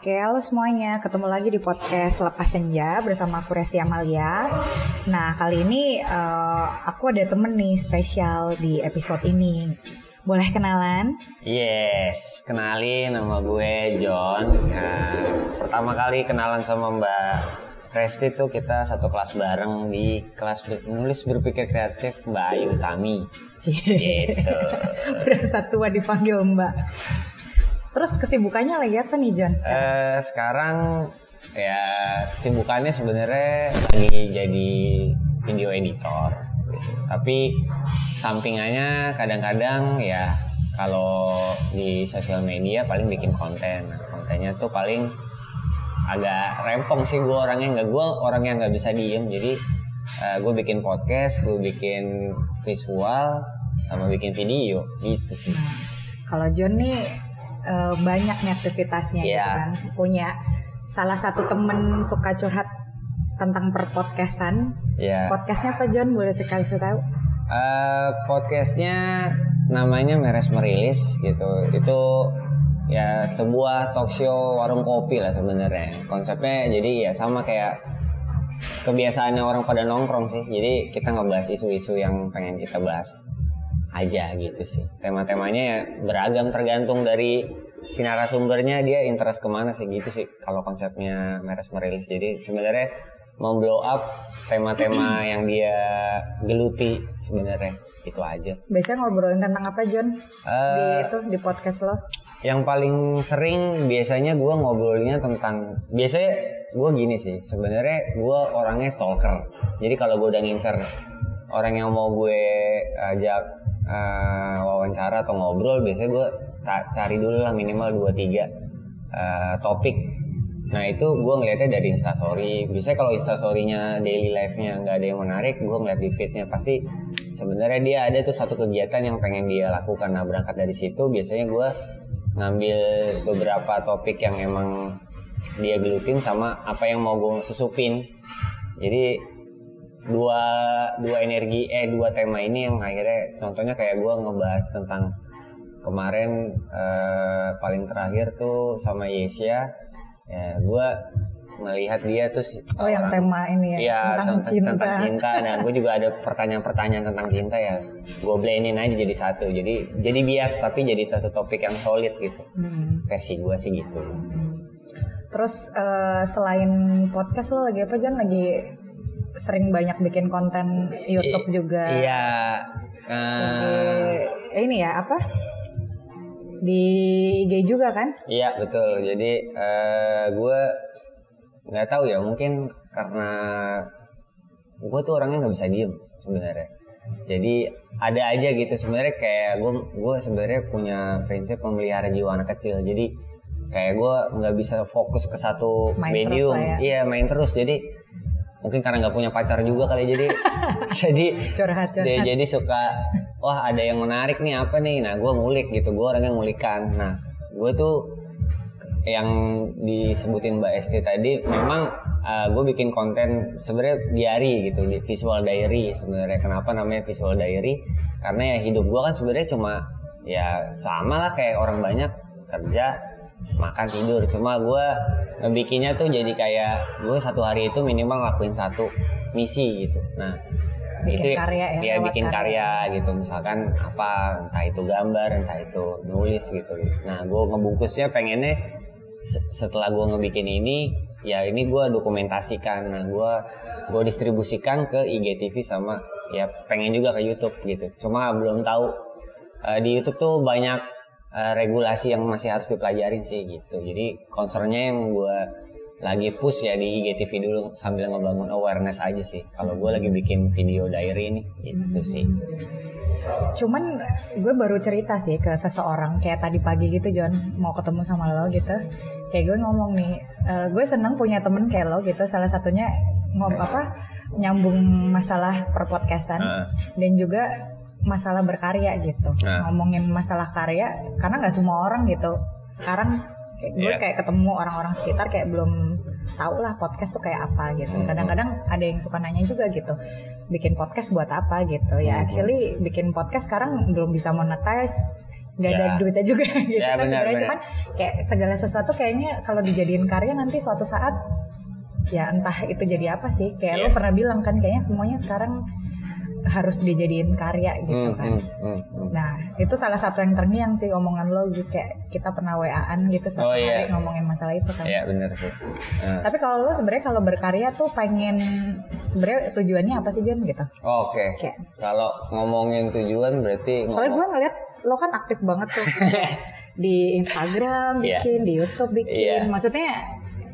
Oke, halo semuanya. Ketemu lagi di podcast Lepas Senja bersama aku Resti Amalia. Nah, kali ini uh, aku ada temen nih spesial di episode ini. Boleh kenalan? Yes, kenalin nama gue John. Nah, pertama kali kenalan sama Mbak Resti tuh kita satu kelas bareng di kelas menulis berpikir kreatif Mbak Ayu Tami. Gitu. Berasa tua dipanggil Mbak. Terus kesibukannya lagi apa nih John? Uh, sekarang ya kesibukannya sebenarnya lagi jadi video editor. Tapi sampingannya kadang-kadang ya kalau di sosial media paling bikin konten. Nah, kontennya tuh paling agak rempong sih gue orangnya nggak gue orang yang nggak bisa diem jadi uh, gue bikin podcast gue bikin visual sama bikin video gitu sih nah, kalau John nih uh, banyak nih aktivitasnya yeah. gitu iya. kan. Punya salah satu temen suka curhat tentang perpodcastan. Yeah. Podcastnya apa John? Boleh sekali tahu? Uh, podcastnya namanya Meres Merilis gitu. Itu ya sebuah talk show warung kopi lah sebenarnya. Konsepnya jadi ya sama kayak kebiasaannya orang pada nongkrong sih. Jadi kita ngebahas isu-isu yang pengen kita bahas aja gitu sih. Tema-temanya ya beragam tergantung dari si narasumbernya dia interest ke mana sih gitu sih kalau konsepnya Meres merilis. Jadi sebenarnya mau blow up tema-tema yang dia geluti sebenarnya itu aja. Biasanya ngobrolin tentang apa John? Uh, di itu di podcast lo? Yang paling sering biasanya gue ngobrolnya tentang biasanya gue gini sih sebenarnya gue orangnya stalker. Jadi kalau gue udah ngincer orang yang mau gue ajak uh, wawancara atau ngobrol biasanya gue cari dulu lah minimal 2 3 uh, topik. Nah itu gue ngeliatnya dari instastory. Biasanya kalau instastorynya daily life-nya nggak ada yang menarik, gue ngeliat di feed-nya pasti sebenarnya dia ada tuh satu kegiatan yang pengen dia lakukan. Nah berangkat dari situ biasanya gue ngambil beberapa topik yang emang dia gelutin sama apa yang mau gue susupin. Jadi dua dua energi eh dua tema ini yang akhirnya contohnya kayak gue ngebahas tentang kemarin eh, paling terakhir tuh sama Yesia ya gue melihat dia tuh oh orang, yang tema ini ya, ya tentang, cinta. tentang cinta. Nah gue juga ada pertanyaan-pertanyaan tentang cinta ya. Gue blendin aja jadi satu. Jadi jadi bias tapi jadi satu topik yang solid gitu. Hmm. versi gue sih gitu. Terus uh, selain podcast lo lagi apa John? Lagi sering banyak bikin konten YouTube I, juga. Iya. Uh, ini ya apa? Di IG juga kan? Iya betul. Jadi uh, eh, gue nggak tahu ya mungkin karena gue tuh orangnya nggak bisa diem sebenarnya. Jadi ada aja gitu sebenarnya kayak gue gue sebenarnya punya prinsip memelihara jiwa anak kecil. Jadi kayak gue nggak bisa fokus ke satu main medium. ya. Iya main terus. Jadi mungkin karena nggak punya pacar juga kali jadi jadi curhat, curhat. Dia, jadi suka wah ada yang menarik nih apa nih? Nah gue ngulik gitu gue orangnya ngulikan. Nah gue tuh yang disebutin Mbak Esti tadi memang uh, gue bikin konten sebenarnya diary gitu di visual diary sebenarnya. Kenapa namanya visual diary? Karena ya hidup gue kan sebenarnya cuma ya sama lah kayak orang banyak kerja makan tidur. Cuma gue ngebikinnya tuh jadi kayak gue satu hari itu minimal ngelakuin satu misi gitu. Nah bikin itu karya ya, ya bikin karya. karya gitu. Misalkan apa entah itu gambar entah itu nulis gitu. Nah gue ngebungkusnya pengennya setelah gue ngebikin ini ya ini gue dokumentasikan. Nah gue gue distribusikan ke IGTV sama ya pengen juga ke YouTube gitu. Cuma belum tahu uh, di YouTube tuh banyak uh, regulasi yang masih harus dipelajarin sih gitu. Jadi concernnya yang gue lagi push ya di IGTV dulu sambil ngebangun awareness aja sih. Kalau gue lagi bikin video diary ini gitu sih. Cuman gue baru cerita sih ke seseorang kayak tadi pagi gitu John mau ketemu sama lo gitu. Kayak gue ngomong nih, uh, gue seneng punya temen kayak lo gitu. Salah satunya ngob apa nyambung masalah perpodcastan uh. dan juga masalah berkarya gitu nah. ngomongin masalah karya karena nggak semua orang gitu sekarang kayak gue yeah. kayak ketemu orang-orang sekitar kayak belum tau lah podcast tuh kayak apa gitu hmm. kadang-kadang ada yang suka nanya juga gitu bikin podcast buat apa gitu ya hmm. actually bikin podcast sekarang belum bisa monetize nggak ada Ya. duitnya juga gitu Ya, kan benar, sebenarnya benar. cuman kayak segala sesuatu kayaknya kalau dijadiin karya nanti suatu saat ya entah itu jadi apa sih kayak lo Iya. pernah bilang kan kayaknya semuanya sekarang harus dijadiin karya gitu Hmm, kan hmm, hmm, hmm. nah itu salah satu yang terngiang sih omongan lo gitu kayak kita pernah waan gitu satu Oh, hari ngomongin masalah itu kan Iya benar sih. Nah, tapi kalau lo sebenarnya kalau berkarya tuh pengen sebenarnya tujuannya apa sih Jon gitu Oke. Kayak- Kalau ngomongin tujuan berarti soalnya gue ngomong- ngeliat lo kan aktif banget tuh di Instagram Iya. bikin di YouTube bikin Iya. maksudnya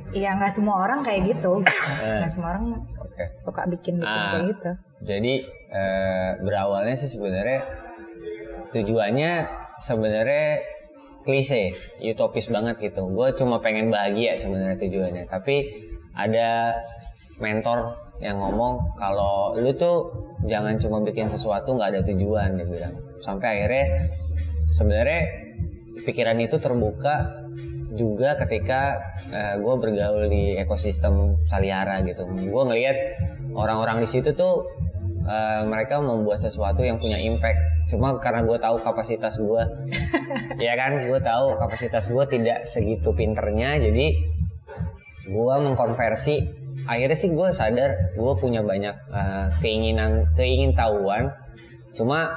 ya nggak semua orang kayak gitu Eh. nggak semua orang Oke. suka bikin bikin Ah. kayak gitu Jadi eh, berawalnya sih sebenarnya tujuannya sebenarnya klise, utopis banget gitu. Gue cuma pengen bahagia sebenarnya tujuannya. Tapi ada mentor yang ngomong kalau lu tuh jangan cuma bikin sesuatu nggak ada tujuan dia bilang. Sampai akhirnya sebenarnya pikiran itu terbuka juga ketika gue bergaul di ekosistem Saliara gitu. Gue ngelihat orang-orang di situ tuh eh, mereka membuat sesuatu yang punya impact. Cuma karena gue tahu kapasitas gue, ya kan, gue tahu kapasitas gue tidak segitu pinternya, jadi gue mengkonversi. Akhirnya sih gue sadar gue punya banyak eh, keinginan, keingintahuan. Cuma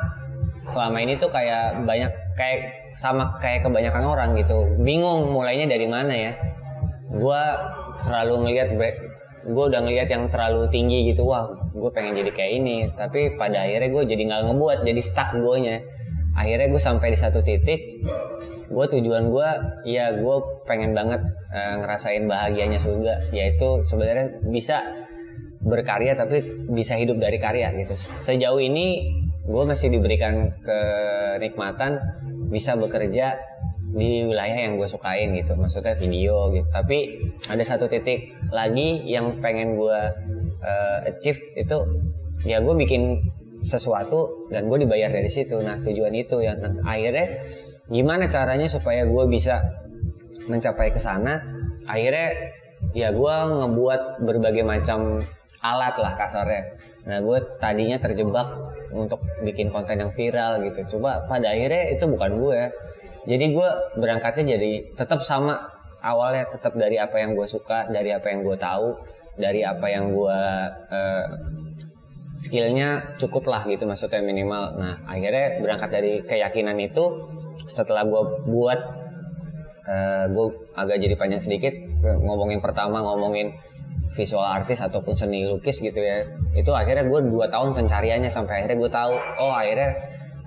selama ini tuh kayak banyak kayak sama kayak kebanyakan orang gitu. Bingung mulainya dari mana ya. Gue selalu ngelihat gue udah ngelihat yang terlalu tinggi gitu. Wah gue pengen jadi kayak ini. Tapi pada akhirnya gue jadi nggak ngebuat jadi stuck gue nya akhirnya gue sampai di satu titik gue tujuan gue ya gue pengen banget eh, ngerasain bahagianya surga. Yaitu sebenarnya bisa berkarya tapi bisa hidup dari karya gitu. Sejauh ini gue masih diberikan kenikmatan bisa bekerja di wilayah yang gue sukain gitu. Maksudnya video gitu. Tapi ada satu titik lagi yang pengen gue eh, achieve itu ya gue bikin sesuatu dan gue dibayar dari situ. Nah tujuan itu ya. Nah, akhirnya gimana caranya supaya gue bisa mencapai ke sana? Akhirnya ya gue ngebuat berbagai macam alat lah kasarnya. Nah gue tadinya terjebak untuk bikin konten yang viral gitu. Coba pada akhirnya itu bukan gue. Jadi gue berangkatnya jadi tetap sama awalnya tetap dari apa yang gue suka dari apa yang gue tahu dari apa yang gue eh, skillnya cukup lah gitu maksudnya minimal. Nah akhirnya berangkat dari keyakinan itu setelah gue buat eh, gue agak jadi panjang sedikit ngomongin pertama ngomongin visual artis ataupun seni lukis gitu ya. Itu akhirnya gue dua tahun pencariannya sampai akhirnya gue tahu oh akhirnya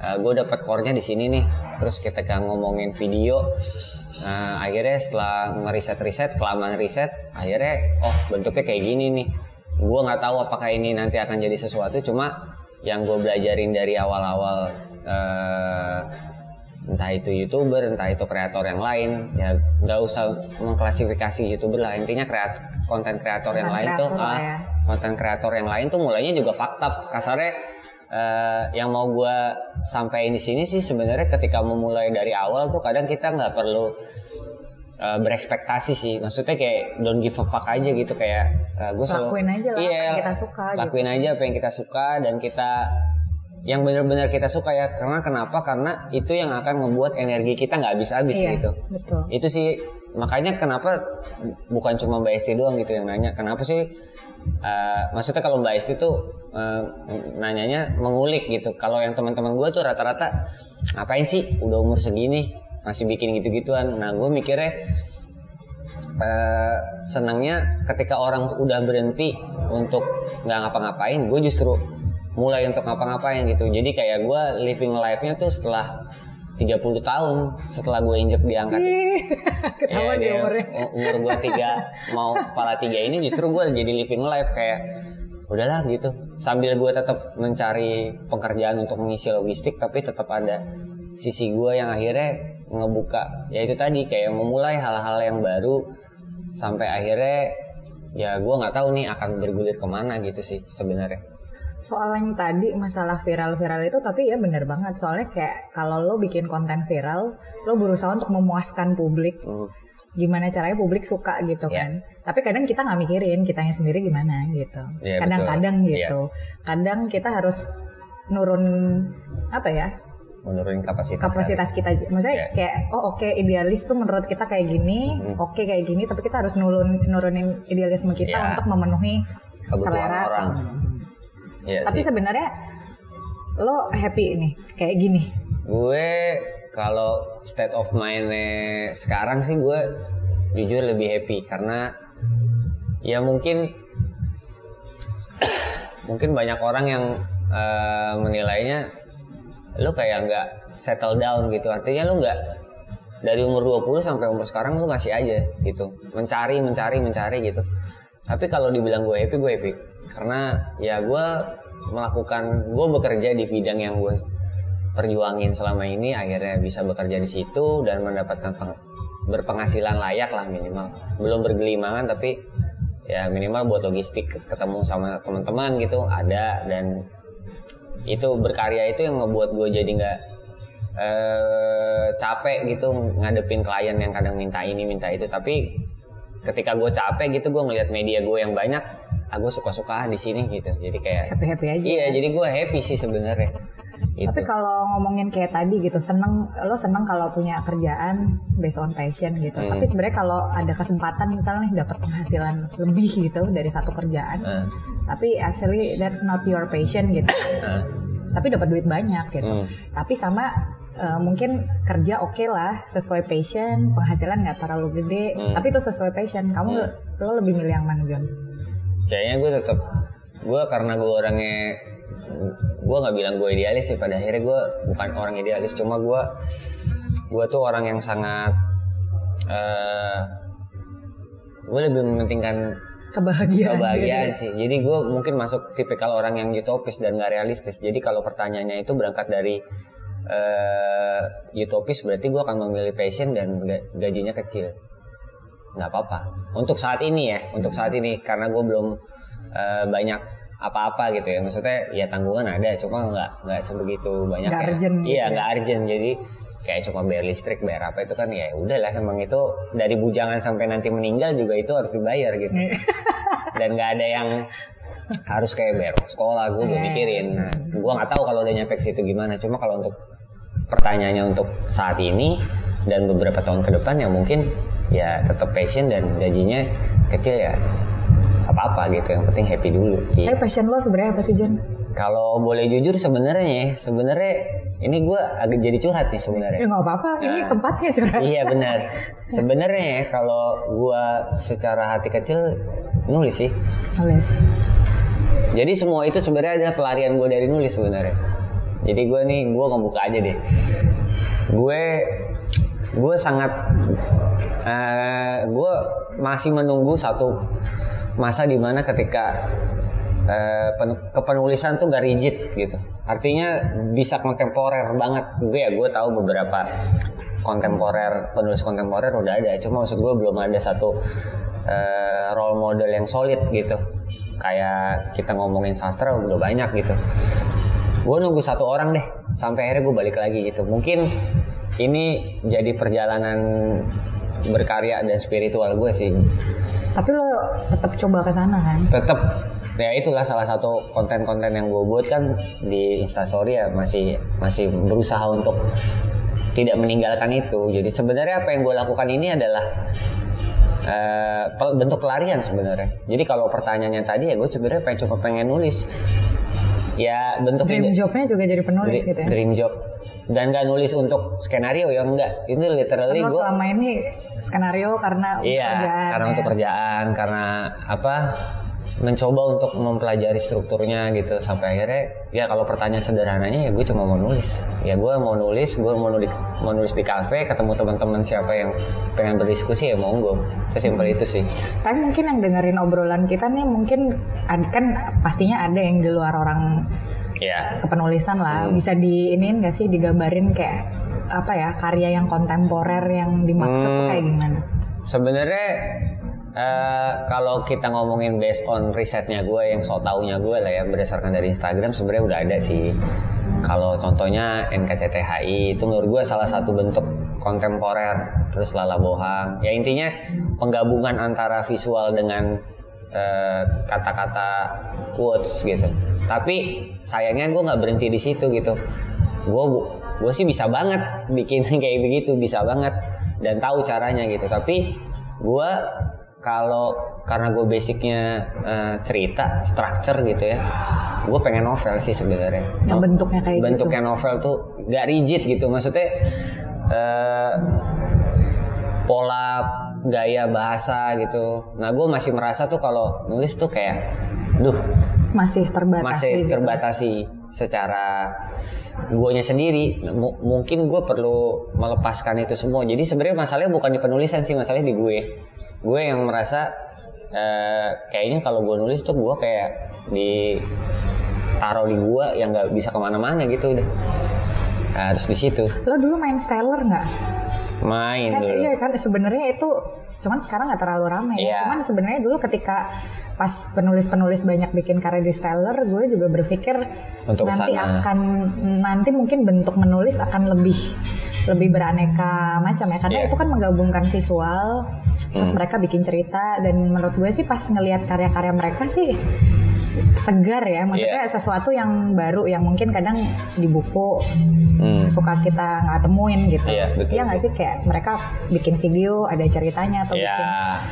uh, gue dapat core-nya di sini nih. Terus ketika ngomongin video uh, akhirnya setelah ngeriset riset kelamaan riset akhirnya oh bentuknya kayak gini nih. Gue nggak tahu apakah ini nanti akan jadi sesuatu cuma yang gue belajarin dari awal-awal uh, entah itu youtuber entah itu kreator yang lain. Ya nggak usah mengklasifikasi youtuber lah. Intinya kreat konten kreator yang Konten lain tuh lah ah, ya. konten kreator yang lain tuh mulainya juga fakta kasarnya eh, yang mau gue sampaikan di sini sih sebenarnya ketika memulai dari awal tuh kadang kita nggak perlu eh, berekspektasi sih. Maksudnya kayak don't give a fuck aja gitu. Kayak gue Lakuin aja lah apa yang kita suka gitu. lakuin aja apa yang kita suka dan kita yang benar-benar kita suka ya. Karena kenapa? Karena itu yang akan membuat energi kita nggak habis-habis iya, gitu. betul. Itu sih makanya kenapa bukan cuma Mbak Esti doang gitu yang nanya. Kenapa sih eh, maksudnya kalau Mbak Esti tuh eh, nanyanya mengulik gitu. Kalau yang teman-teman gue tuh rata-rata ngapain sih? Udah umur segini masih bikin gitu-gituan. Nah gue mikirnya eh, senangnya ketika orang udah berhenti untuk nggak ngapa-ngapain gue justru mulai untuk ngapa-ngapain gitu. Jadi kayak gue living life-nya tuh setelah 30 tahun setelah gue injek di angka ketahuan di dia- umurnya. umur gue tiga mau kepala tiga ini justru gue jadi living life kayak udahlah gitu. Sambil gue tetap mencari pekerjaan untuk mengisi logistik tapi tetap ada sisi gue yang akhirnya ngebuka. Ya itu tadi kayak memulai hal-hal yang baru sampai akhirnya ya gue nggak tahu nih akan bergulir ke mana gitu sih sebenarnya soal yang tadi masalah viral-viral itu tapi ya bener banget soalnya kayak kalau lo bikin konten viral lo berusaha untuk memuaskan publik Hmm. gimana caranya publik suka gitu Iya. kan tapi kadang kita nggak mikirin kitanya sendiri gimana gitu Iya, kadang-kadang betul. gitu kadang kita harus nurun apa ya menurunin kapasitas kapasitas kita. Maksudnya Iya. kayak oh oke idealis tuh menurut kita kayak gini, Hmm. oke kayak gini, tapi kita harus nurun nurunin idealisme kita Iya. untuk memenuhi kebutuhan selera. orang Iya Tapi sih. sebenarnya lo happy nih kayak gini. gue kalau state of mind sekarang sih gue jujur lebih happy karena ya mungkin mungkin banyak orang yang eh, menilainya lu kayak nggak settle down gitu artinya lu nggak dari umur 20 sampai umur sekarang lu masih aja gitu mencari mencari mencari gitu tapi kalau dibilang gue happy gue happy karena ya gue melakukan gue bekerja di bidang yang gue perjuangin selama ini akhirnya bisa bekerja di situ dan mendapatkan peng- berpenghasilan layak lah minimal. Belum bergelimangan tapi ya minimal buat logistik ketemu sama teman-teman gitu ada. Dan itu berkarya itu yang ngebuat gue jadi nggak eh, capek gitu ngadepin klien yang kadang minta ini minta itu. Tapi ketika gue capek gitu gue ngeliat media gue yang banyak aku suka-suka di sini gitu jadi kayak Happy happy aja. iya jadi gue happy sih sebenarnya Gitu. Tapi kalau ngomongin kayak tadi gitu, seneng lo seneng kalau punya kerjaan based on passion gitu. Hmm. Tapi sebenarnya kalau ada kesempatan misalnya nih dapat penghasilan lebih gitu dari satu kerjaan, Nah, tapi actually that's not your passion gitu. nah, tapi dapat duit banyak gitu. hmm. Tapi sama eh, mungkin kerja oke lah sesuai passion, penghasilan nggak terlalu gede, Hmm. tapi itu sesuai passion. Kamu Hmm. lo lebih milih yang mana John? kayaknya gue tetap gue karena gue orangnya gue nggak bilang gue idealis sih pada akhirnya gue bukan orang idealis cuma gue gue tuh orang yang sangat eh gue lebih mementingkan Kebahagiaan. kebahagiaan gitu. sih jadi gue mungkin masuk tipikal orang yang utopis dan gak realistis jadi kalau pertanyaannya itu berangkat dari eh utopis berarti gue akan memilih passion dan ga- gajinya kecil nggak apa-apa untuk saat ini ya untuk saat ini karena gue belum eh, banyak apa-apa gitu ya maksudnya ya tanggungan ada cuma nggak nggak sebegitu banyak Nggak ya. urgent gitu iya ya. nggak urgent jadi kayak cuma bayar listrik bayar apa itu kan ya udahlah emang itu dari bujangan sampai nanti meninggal juga itu harus dibayar gitu Iya. dan nggak ada yang harus kayak bayar sekolah gue belum Eh. mikirin nah gue nggak tahu kalau udah nyampe ke situ gimana cuma kalau untuk pertanyaannya untuk saat ini dan beberapa tahun ke depan ya mungkin ya tetap passion dan gajinya kecil ya apa apa gitu yang penting happy dulu Tapi Gitu. passion lo sebenarnya apa sih John? kalau boleh jujur sebenarnya ya, sebenarnya ini gue agak jadi curhat nih sebenarnya Ya nggak apa-apa, ini Nah. tempatnya curhat. iya benar sebenarnya ya kalau gue secara hati kecil nulis sih Nulis. Jadi semua itu sebenarnya adalah pelarian gue dari nulis sebenarnya. Jadi gue nih, gue ngebuka aja deh. Gue, gue sangat, eh gue masih menunggu satu masa di mana ketika pen- kepenulisan tuh gak rigid gitu. Artinya bisa kontemporer banget. Gue ya, gue tahu beberapa kontemporer, penulis kontemporer udah ada. Cuma maksud gue belum ada satu eh, role model yang solid gitu. Kayak kita ngomongin sastra udah banyak gitu. Gue nunggu satu orang deh, sampai akhirnya gue balik lagi gitu. Mungkin ini jadi perjalanan berkarya dan spiritual gue sih. Tapi lo tetap coba ke sana kan? Tetap ya itulah salah satu konten-konten yang gue buat kan di Instastory ya masih masih berusaha untuk tidak meninggalkan itu. Jadi sebenarnya apa yang gue lakukan ini adalah eh, pel- bentuk pelarian sebenarnya. Jadi kalau pertanyaannya tadi ya gue sebenarnya pengen cuma pengen nulis. Ya bentuk Dream jobnya juga jadi penulis Dre- gitu ya? dream job dan gak nulis untuk skenario ya enggak ini literally gue selama ini skenario karena iya kerjaan karena ya? untuk kerjaan karena apa mencoba untuk mempelajari strukturnya gitu sampai akhirnya ya kalau pertanyaan sederhananya ya gue cuma mau nulis ya gue mau nulis gue mau nulis mau nulis di kafe ketemu teman-teman siapa yang pengen berdiskusi ya monggo sesimpel itu sih Tapi mungkin yang dengerin obrolan kita nih mungkin kan pastinya ada yang di luar orang ya kepenulisan lah. Hmm. Bisa diinin gak sih digambarin kayak apa ya karya yang kontemporer yang dimaksud Hmm. kayak gimana? Sebenarnya eh, kalau kita ngomongin based on risetnya gue yang so taunya gue lah ya berdasarkan dari Instagram sebenarnya udah ada sih. Kalau contohnya NKCTHI itu menurut gue salah satu bentuk kontemporer terus Lala Bohang. Ya intinya penggabungan antara visual dengan eh, kata-kata quotes gitu. Tapi sayangnya gue nggak berhenti di situ gitu. Gue gue sih bisa banget bikin kayak begitu bisa banget dan tahu caranya gitu tapi gue kalau karena gue basicnya uh, cerita structure gitu ya gue pengen novel sih sebenarnya yang bentuknya kayak gitu. bentuknya gitu. novel tuh gak rigid gitu maksudnya uh, pola gaya bahasa gitu nah gue masih merasa tuh kalau nulis tuh kayak duh masih terbatasi masih gitu. terbatasi secara guanya sendiri M mungkin gue perlu melepaskan itu semua jadi sebenarnya masalahnya bukan di penulisan sih masalahnya di gue gue yang merasa uh, kayaknya kalau gue nulis tuh gue kayak di taruh di gue yang nggak bisa ke mana-mana gitu udah. Nah, harus di situ. Lo dulu main stellar nggak? Main kan, dulu. iya kan sebenarnya itu cuman sekarang nggak terlalu ramai yeah. cuman sebenarnya dulu ketika pas penulis-penulis banyak bikin karya di Stellar gue juga berpikir Untuk nanti sana. akan nanti mungkin bentuk menulis akan lebih lebih beraneka macam ya karena yeah. itu kan menggabungkan visual terus hmm. mereka bikin cerita dan menurut gue sih pas ngelihat karya-karya mereka sih segar ya maksudnya yeah. sesuatu yang baru yang mungkin kadang di buku hmm. suka kita nggak temuin gitu yeah, betul, ya nggak sih kayak mereka bikin video ada ceritanya atau yeah. bikin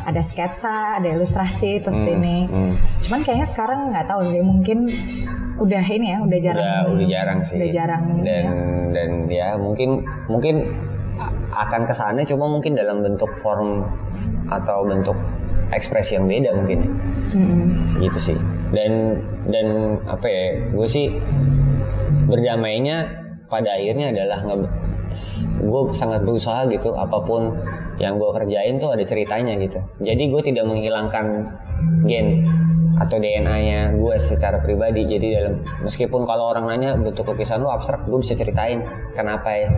ada sketsa ada ilustrasi terus hmm. ini hmm. cuman kayaknya sekarang nggak tahu sih mungkin udah ini ya udah jarang udah, udah jarang sih udah jarang dan ya. dan ya mungkin mungkin akan ke sana cuma mungkin dalam bentuk form atau bentuk ekspresi yang beda mungkin mm-hmm. gitu sih dan dan apa ya gue sih berdamainya pada akhirnya adalah nge gue sangat berusaha gitu apa pun yang gue kerjain tuh ada ceritanya gitu. Jadi gue tidak menghilangkan gen atau DNA-nya gue secara pribadi. Jadi dalam meskipun kalau orang nanya bentuk lukisan lu abstrak gue bisa ceritain kenapa ya.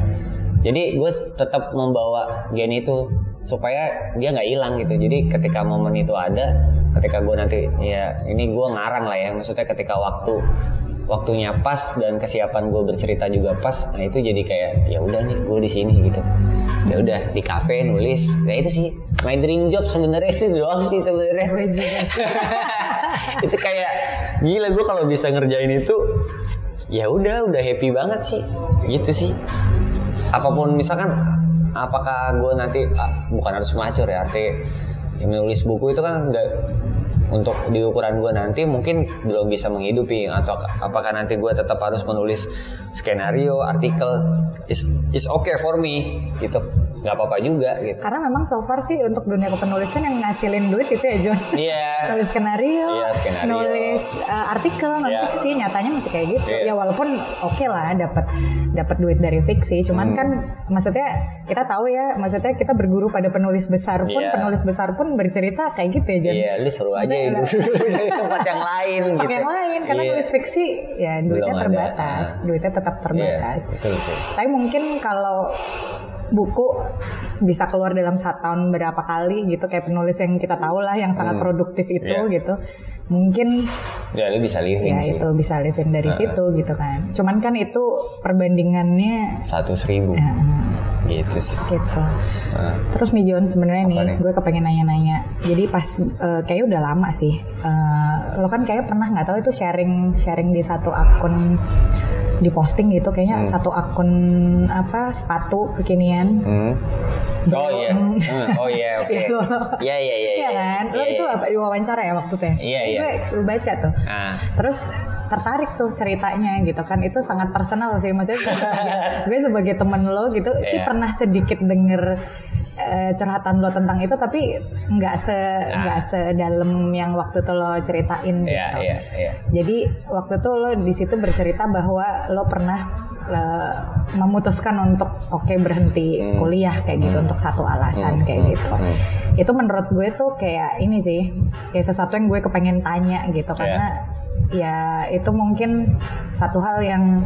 Jadi gue tetap membawa gen itu supaya dia nggak hilang gitu. Jadi ketika momen itu ada ketika gue nanti ya ini gue ngarang lah ya. Maksudnya ketika waktu waktunya pas dan kesiapan gue bercerita juga pas nah itu jadi kayak ya udah nih gue di sini gitu. Ya udah di kafe nulis. Nah itu sih my dream job sebenarnya itu doang sih sebenarnya. Itu kayak gila gue kalau bisa ngerjain itu ya udah udah happy banget sih. Gitu sih. Apa pun misalkan apakah gue nanti ah, bukan harus macur ya arti menulis buku itu kan untuk di ukuran gue nanti mungkin belum bisa menghidupi atau apakah nanti gue tetap harus menulis skenario artikel is is okay for me gitu nggak apa-apa juga gitu. Karena memang so far sih untuk dunia kepenulisan yang ngasilin duit itu ya John. Iya. Yeah. nulis skenario, yeah, skenario. nulis uh, artikel, non yeah. fiksi, nyatanya masih kayak gitu. Yeah. Ya walaupun oke okay lah dapat dapat duit dari fiksi, cuman hmm. kan maksudnya kita tahu ya, maksudnya kita berguru pada penulis besar pun, yeah. penulis besar pun bercerita kayak gitu ya John. Iya, yeah, lu seru aja ya tempat yang lain gitu. yang lain karena yeah. nulis fiksi ya duitnya Belum terbatas, ada. duitnya tetap terbatas. Yeah, betul sih. Tapi mungkin kalau buku bisa keluar dalam satu tahun berapa kali gitu kayak penulis yang kita tahu lah yang sangat hmm. produktif itu yeah. gitu mungkin ya lu bisa living ya sih. itu bisa living dari uh. situ gitu kan cuman kan itu perbandingannya satu seribu ya, gitu sih gitu uh. terus nih John sebenarnya nih, nih gue kepengen nanya-nanya jadi pas uh, kayaknya udah lama sih uh, lo kan kayak pernah nggak tahu itu sharing sharing di satu akun di posting gitu kayaknya hmm. satu akun apa sepatu kekinian. Hmm. Oh iya. Hmm. Oh iya oke. Iya iya iya. Iya, iya kan? Lo itu apa wawancara ya waktu teh? Iya iya. Gue baca tuh. Ah. Terus tertarik tuh ceritanya gitu kan itu sangat personal sih maksudnya gue sebagai, gue sebagai temen lo gitu yeah. sih iya. pernah sedikit denger uh, curhatan lo tentang itu tapi nggak se nggak nah. sedalam yang waktu itu lo ceritain yeah, gitu. Yeah, yeah. Jadi waktu itu lo di situ bercerita bahwa lo pernah uh, memutuskan untuk oke okay, berhenti hmm. kuliah kayak gitu hmm. untuk satu alasan hmm. kayak hmm. gitu. Hmm. Itu menurut gue tuh kayak ini sih kayak sesuatu yang gue kepengen tanya gitu yeah. karena ya itu mungkin satu hal yang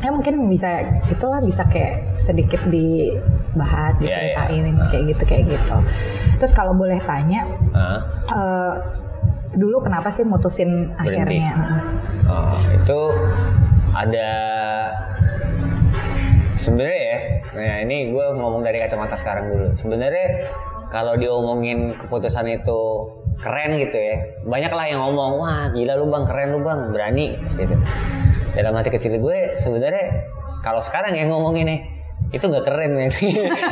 ya mungkin bisa itulah bisa kayak sedikit dibahas iya, iya. diceritain yeah, yeah. kayak gitu kayak gitu terus kalau boleh tanya uh. Uh, dulu kenapa sih mutusin Berhenti. akhirnya oh, itu ada sebenarnya ya nah ini gue ngomong dari kacamata sekarang dulu sebenarnya kalau diomongin keputusan itu keren gitu ya. Banyak lah yang ngomong wah gila lu bang keren lu bang berani gitu. Dalam hati kecil gue sebenarnya kalau sekarang yang ngomongin nih itu nggak keren men.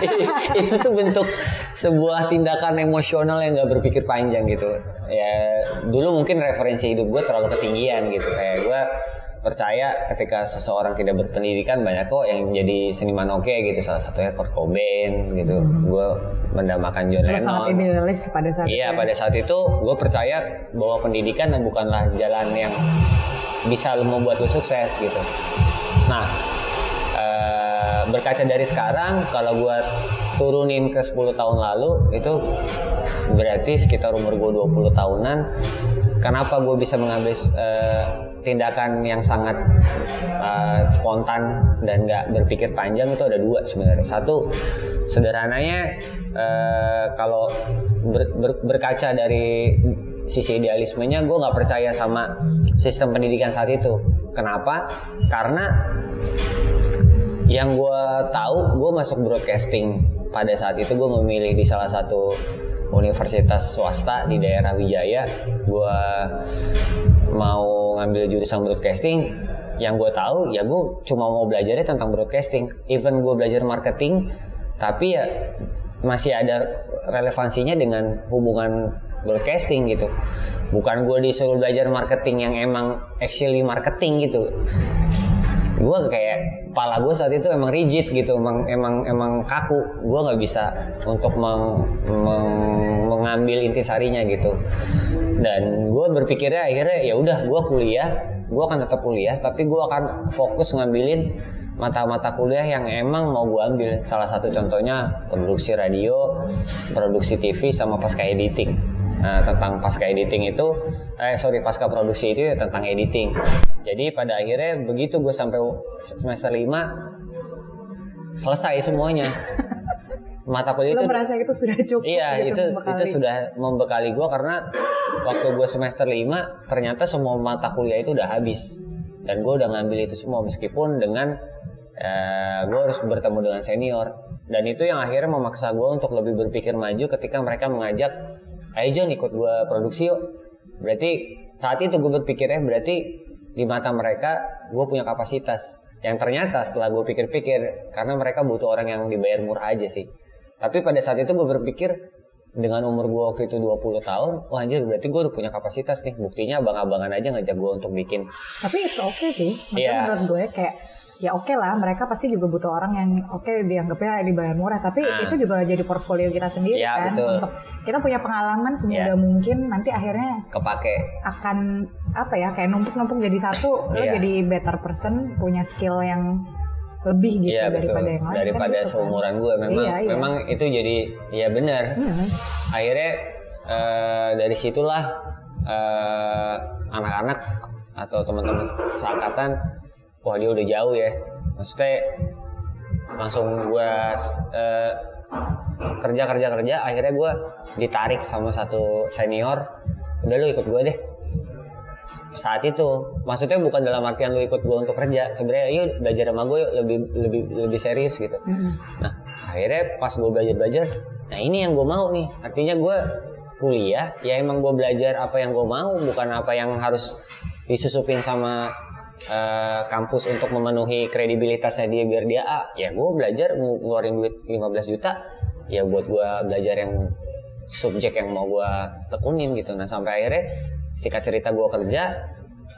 Itu tuh bentuk sebuah tindakan emosional yang nggak berpikir panjang gitu. Ya dulu mungkin referensi hidup gue terlalu ketinggian gitu. Kayak gue percaya ketika seseorang tidak berpendidikan banyak kok yang jadi seniman oke gitu salah satunya Kurt Cobain gitu Hmm. gue mendamakan John Lo sangat Lennon idealis pada saat Iya itu. ya. pada saat itu gue percaya bahwa pendidikan bukanlah jalan yang bisa membuat lu sukses gitu. Nah berkaca dari sekarang kalau gue turunin ke 10 tahun lalu itu berarti sekitar umur gue 20 tahunan. Kenapa gue bisa mengambil eh, tindakan yang sangat eh, spontan dan nggak berpikir panjang itu ada dua sebenarnya. Satu sederhananya eh, kalau ber- ber- berkaca dari sisi idealismenya gue nggak percaya sama sistem pendidikan saat itu kenapa karena yang gue tahu gue masuk broadcasting. Pada saat itu gue memilih di salah satu universitas swasta di daerah Wijaya. Gue mau ngambil jurusan broadcasting. Yang gue tahu ya gue cuma mau belajarnya tentang broadcasting. Even gue belajar marketing tapi ya masih ada relevansinya dengan hubungan broadcasting gitu. Bukan gue disuruh belajar marketing yang emang actually marketing gitu gue kayak kepala gue saat itu emang rigid gitu emang emang emang kaku. Gue nggak bisa untuk meng- meng- mengambil intisarinya gitu. Dan gue berpikirnya akhirnya ya udah gue kuliah gue akan tetap kuliah tapi gue akan fokus ngambilin mata-mata kuliah yang emang mau gue ambil. Salah satu contohnya produksi radio produksi TV sama pasca editing Nah, tentang pasca editing itu, eh sorry pasca produksi itu ya tentang editing. Jadi pada akhirnya begitu gue sampai semester 5 selesai semuanya. Mata kuliah itu merasa itu sudah cukup Iya gitu itu membekali. itu sudah membekali gue karena waktu gue semester 5 ternyata semua mata kuliah itu udah habis dan gue udah ngambil itu semua meskipun dengan eh, gue harus bertemu dengan senior dan itu yang akhirnya memaksa gue untuk lebih berpikir maju ketika mereka mengajak ayo John ikut gue produksi yuk berarti saat itu gue berpikirnya berarti di mata mereka gue punya kapasitas yang ternyata setelah gue pikir-pikir karena mereka butuh orang yang dibayar murah aja sih tapi pada saat itu gue berpikir dengan umur gue waktu itu 20 tahun, wah anjir berarti gue udah punya kapasitas nih. Buktinya abang-abangan aja ngajak gue untuk bikin. Tapi it's okay sih. Maksudnya Iya. menurut gue kayak ya oke lah mereka pasti juga butuh orang yang oke dianggapnya dibayar murah tapi Ah. itu juga jadi portfolio kita sendiri Iya, kan betul. untuk kita punya pengalaman semudah Iya. mungkin nanti akhirnya Kepake. akan apa ya kayak numpuk-numpuk jadi satu lo Iya. jadi better person punya skill yang lebih gitu Iya betul. daripada yang lain kan Daripada gitu kan. seumuran gue memang Iya, iya. memang itu jadi ya benar. Hmm. Akhirnya eh, dari situlah eh, anak-anak atau teman-teman seangkatan, wah dia udah jauh ya. Maksudnya langsung gue eh, kerja kerja kerja akhirnya gue ditarik sama satu senior udah lu ikut gue deh saat itu maksudnya bukan dalam artian lu ikut gue untuk kerja sebenarnya yuk belajar sama gue yuk lebih lebih lebih serius gitu Hmm. nah akhirnya pas gue belajar belajar nah ini yang gue mau nih artinya gue kuliah ya emang gue belajar apa yang gue mau bukan apa yang harus disusupin sama eh, kampus untuk memenuhi kredibilitasnya dia biar dia A. Ya gue belajar ngeluarin duit 15 juta ya buat gue belajar yang subjek yang mau gue tekunin gitu. Nah sampai akhirnya sikat cerita gue kerja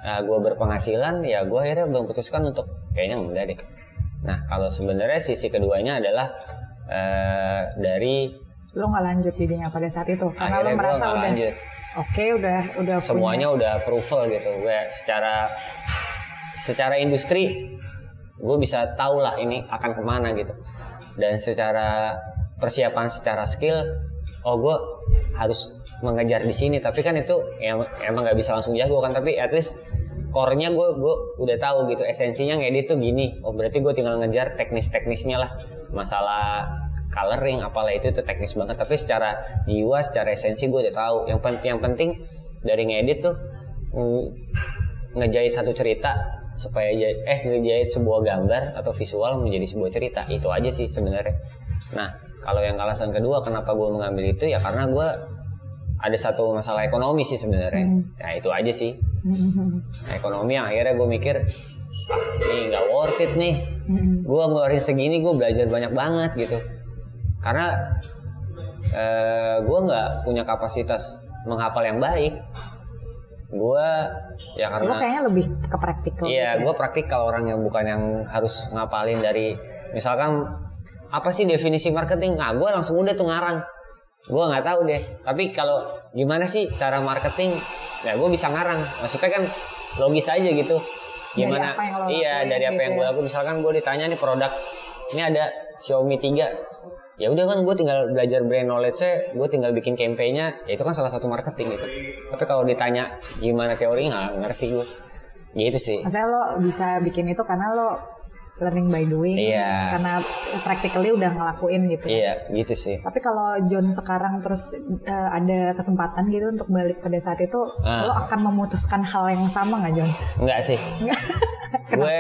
gue berpenghasilan ya gue akhirnya memutuskan untuk kayaknya enggak deh. Nah kalau sebenarnya sisi keduanya adalah eh, dari lo nggak lanjut jadinya pada saat itu? Karena lo akhirnya merasa udah lanjut. Oke udah udah semuanya udah approval gitu. Gue secara secara industri gue bisa tahu lah ini akan ke mana gitu. Dan secara persiapan secara skill oh gue harus mengejar di sini. Tapi kan itu em- emang nggak bisa langsung jago kan. Tapi at least core-nya gue gue udah tahu gitu. Esensinya ngedit tuh gini. Oh berarti gue tinggal ngejar teknis-teknisnya lah. Masalah coloring apalah itu itu teknis banget. Tapi secara jiwa secara esensi gue udah tahu. Yang penting yang penting dari ngedit tuh ngejahit satu cerita supaya eh ngejahit sebuah gambar atau visual menjadi sebuah cerita. Itu aja sih sebenarnya. Nah kalau yang alasan kedua kenapa gue mengambil itu ya karena gue ada satu masalah ekonomi sih sebenarnya. Hmm. ya itu aja sih. Hmm. Nah, ekonomi yang akhirnya gue mikir ah ini nggak worth it nih. Mm-mm. gue ngeluarin segini gue belajar banyak banget gitu. Karena eh, gue nggak punya kapasitas menghafal yang baik gue ya karena kayaknya lebih ke praktikal. iya gitu gue praktikal orang yang bukan yang harus ngapalin dari misalkan apa sih definisi marketing? Nah gue langsung udah tuh ngarang. Gue nggak tahu deh. Tapi kalau gimana sih cara marketing? Ya gue bisa ngarang. Maksudnya kan logis aja gitu. Dari gimana? apa yang lo iya dari apa gitu yang ya. gue lakuin. Misalkan gue ditanya nih produk ini ada Xiaomi 3 ya udah kan gue tinggal belajar brand knowledge nya gue tinggal bikin campaignnya ya itu kan salah satu marketing gitu tapi kalau ditanya gimana teori nggak ngerti gue gitu sih Maksudnya lo bisa bikin itu karena lo learning by doing. Iya. Karena practically udah ngelakuin gitu. iya gitu sih Tapi kalau John sekarang terus eh, ada kesempatan gitu untuk balik pada saat itu, Ah. lo akan memutuskan hal yang sama nggak John? enggak sih gue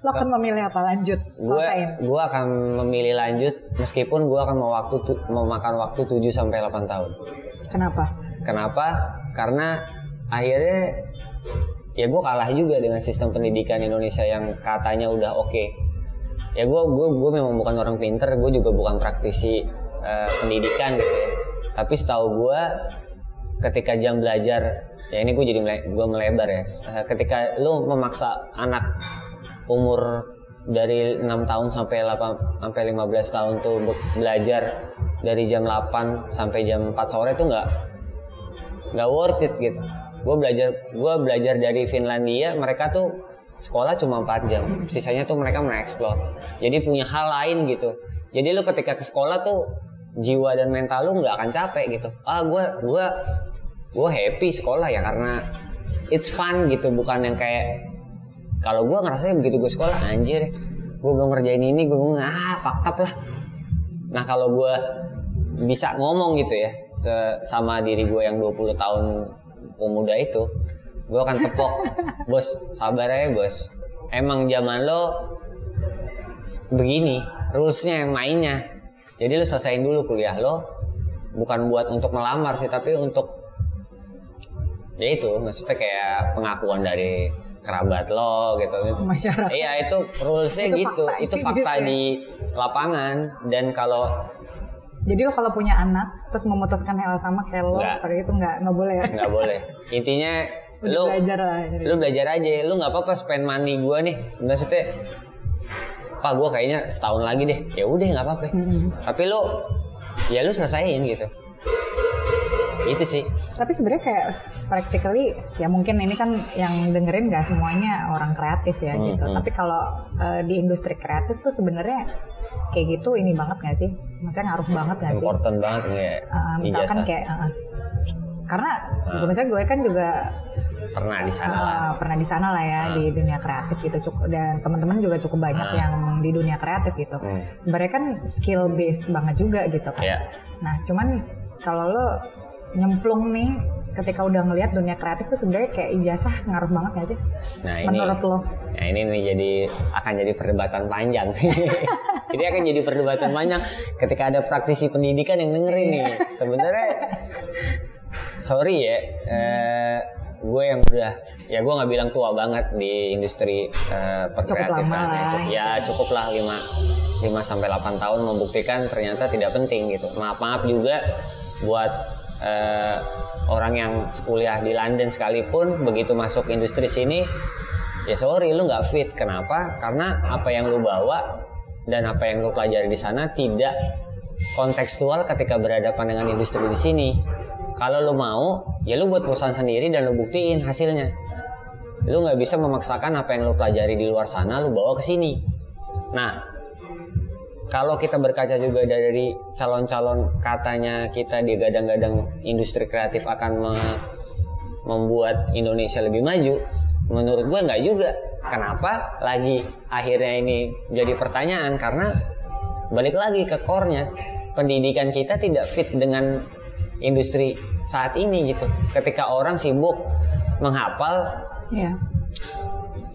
Lo akan memilih apa lanjut? gue gue akan memilih lanjut meskipun gue akan mau waktu tu- memakan waktu 7 sampai 8 tahun. Kenapa? Kenapa? Karena akhirnya ya gue kalah juga dengan sistem pendidikan Indonesia yang katanya udah oke. Ya gue gue gue memang bukan orang pinter, gue juga bukan praktisi eh, pendidikan gitu ya. Tapi setahu gue ketika jam belajar ya ini gue jadi gue melebar ya. Eh, ketika lu memaksa anak umur dari 6 tahun sampai 8 sampai 15 tahun tuh be- belajar dari jam 8 sampai jam 4 sore tuh nggak nggak worth it gitu. Gue belajar gue belajar dari Finlandia mereka tuh sekolah cuma 4 jam, sisanya tuh mereka mengeksplor. Jadi punya hal lain gitu. Jadi lu ketika ke sekolah tuh jiwa dan mental lu nggak akan capek gitu. Ah gue gue gue happy sekolah ya karena it's fun gitu bukan yang kayak kalau gue ngerasa begitu gue sekolah anjir. Gue belum ngerjain ini gue ngomong ah fakta lah. Nah kalau gue bisa ngomong gitu ya sama diri gue yang 20 tahun pemuda itu gue akan tepok. Bos sabar aja bos. Emang zaman lo begini rulesnya yang mainnya. Jadi lo selesaiin dulu kuliah lo bukan buat untuk melamar sih tapi untuk ya itu maksudnya kayak pengakuan dari kerabat lo gitu Masyarakat. iya itu rulesnya Itu gitu fakta, itu gitu fakta ya. di lapangan dan kalau Jadi lo kalau punya anak terus memutuskan hal sama kayak lo, pada itu nggak nggak boleh ya? nggak boleh intinya lu belajar lah. jadi. lu belajar aja lu nggak apa-apa spend money gua nih maksudnya pak gua kayaknya setahun lagi deh ya udah nggak apa-apa Mm-mm. tapi lu ya lu selesaiin gitu itu sih Tapi sebenarnya kayak practically ya mungkin ini kan yang dengerin nggak semuanya orang kreatif ya gitu. Hmm, hmm. Tapi kalau eh, di industri kreatif tuh sebenarnya kayak gitu ini banget nggak sih? Maksudnya ngaruh banget nggak sih? important banget nggak Eh, misalkan ijazah kayak eh, karena Ah. misalnya gue kan juga pernah di sana lah eh, pernah di sana lah ya Ah. di dunia kreatif gitu cukup dan teman-teman juga cukup banyak Ah. yang di dunia kreatif gitu. Hmm. Sebenarnya kan skill based banget juga gitu kan. ya Nah, cuman kalau lo nyemplung nih ketika udah ngelihat dunia kreatif tuh sebenarnya kayak ijazah ngaruh banget gak sih? nah ini Menurut lo? Nah ini nih jadi akan jadi perdebatan panjang. ini akan jadi perdebatan panjang ketika ada praktisi pendidikan yang dengerin nih. Sebenarnya sorry ya, eh, gue yang udah ya gue nggak bilang tua banget di industri eh, perkreatifan. ya. lah. Cuk- Ya cukup lah 5 5 sampai 8 tahun membuktikan ternyata tidak penting gitu. Maaf-maaf juga buat eh, orang yang kuliah di London sekalipun begitu masuk industri sini ya sorry lu nggak fit. Kenapa? Karena apa yang lu bawa dan apa yang lu pelajari di sana tidak kontekstual ketika berhadapan dengan industri di sini. Kalau lu mau ya lu buat perusahaan sendiri dan lu buktiin hasilnya. Lu nggak bisa memaksakan apa yang lu pelajari di luar sana lu bawa ke sini. Nah kalau kita berkaca juga dari calon-calon katanya kita digadang-gadang industri kreatif akan me- membuat Indonesia lebih maju, menurut gue nggak juga. Kenapa? Lagi akhirnya ini jadi pertanyaan karena balik lagi ke core-nya pendidikan kita tidak fit dengan industri saat ini gitu. Ketika orang sibuk menghafal Iya.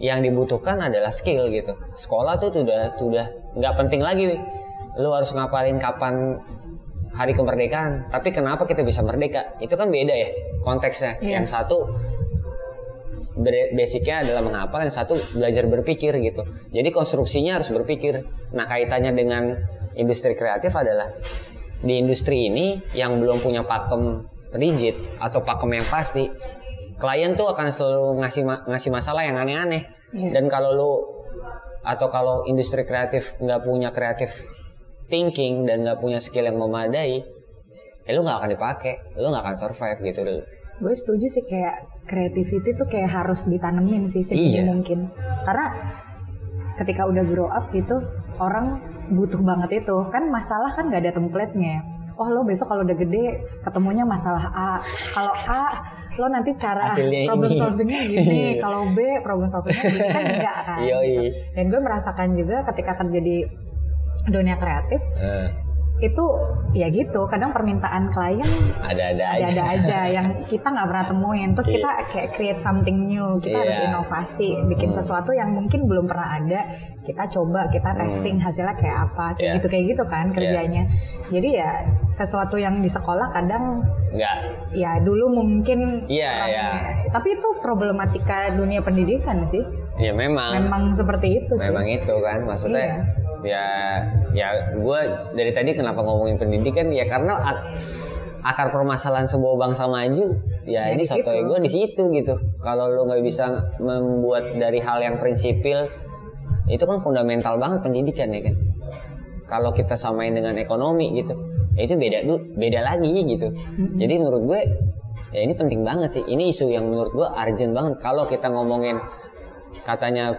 yang dibutuhkan adalah skill gitu. Sekolah tuh sudah sudah nggak penting lagi. Lu harus ngapalin kapan hari kemerdekaan. Tapi kenapa kita bisa merdeka? Itu kan beda ya konteksnya. Iya. Yang satu basicnya adalah menghafal yang satu belajar berpikir gitu jadi konstruksinya harus berpikir nah kaitannya dengan industri kreatif adalah di industri ini yang belum punya pakem rigid atau pakem yang pasti klien tuh akan selalu ngasih ma- ngasih masalah yang aneh-aneh Iya. dan kalau lu atau kalau industri kreatif nggak punya kreatif thinking dan nggak punya skill yang memadai ya lu nggak akan dipakai lu nggak akan survive gitu dulu. Gue setuju sih kayak creativity tuh kayak harus ditanemin sih sedini Iya. mungkin. Karena ketika udah grow up gitu orang butuh banget itu. Kan masalah kan gak ada template-nya oh lo besok kalau udah gede ketemunya masalah A kalau A lo nanti cara Hasilnya problem ini. solvingnya gini kalau B problem solvingnya gini kan enggak kan Yoi. gitu. dan gue merasakan juga ketika kerja di dunia kreatif Eh, itu ya gitu. Kadang permintaan klien ada-ada aja. ada-ada aja yang kita nggak pernah temuin. Terus Iya. kita kayak create something new. Kita harus Iya. inovasi bikin Hmm. sesuatu yang mungkin belum pernah ada. Kita coba kita testing hasilnya kayak apa. Kayak Iya. gitu kayak gitu kan kerjanya. Jadi ya sesuatu yang di sekolah kadang nggak. ya dulu mungkin Iya, orang- iya. tapi itu problematika dunia pendidikan sih. Ya memang. Memang seperti itu sih. Memang itu kan. Maksudnya Iya. Ya ya gue dari tadi kenapa ngomongin pendidikan ya karena ak- akar permasalahan sebuah bangsa maju ya, Ya, ini soto situ. gue di situ gitu. Kalau lu nggak bisa membuat dari hal yang prinsipil itu kan fundamental banget pendidikan ya kan? Kalau kita samain dengan ekonomi gitu ya itu beda beda lagi gitu. Jadi menurut gue ya ini penting banget sih. Ini isu yang menurut gue urgent banget. Kalau kita ngomongin katanya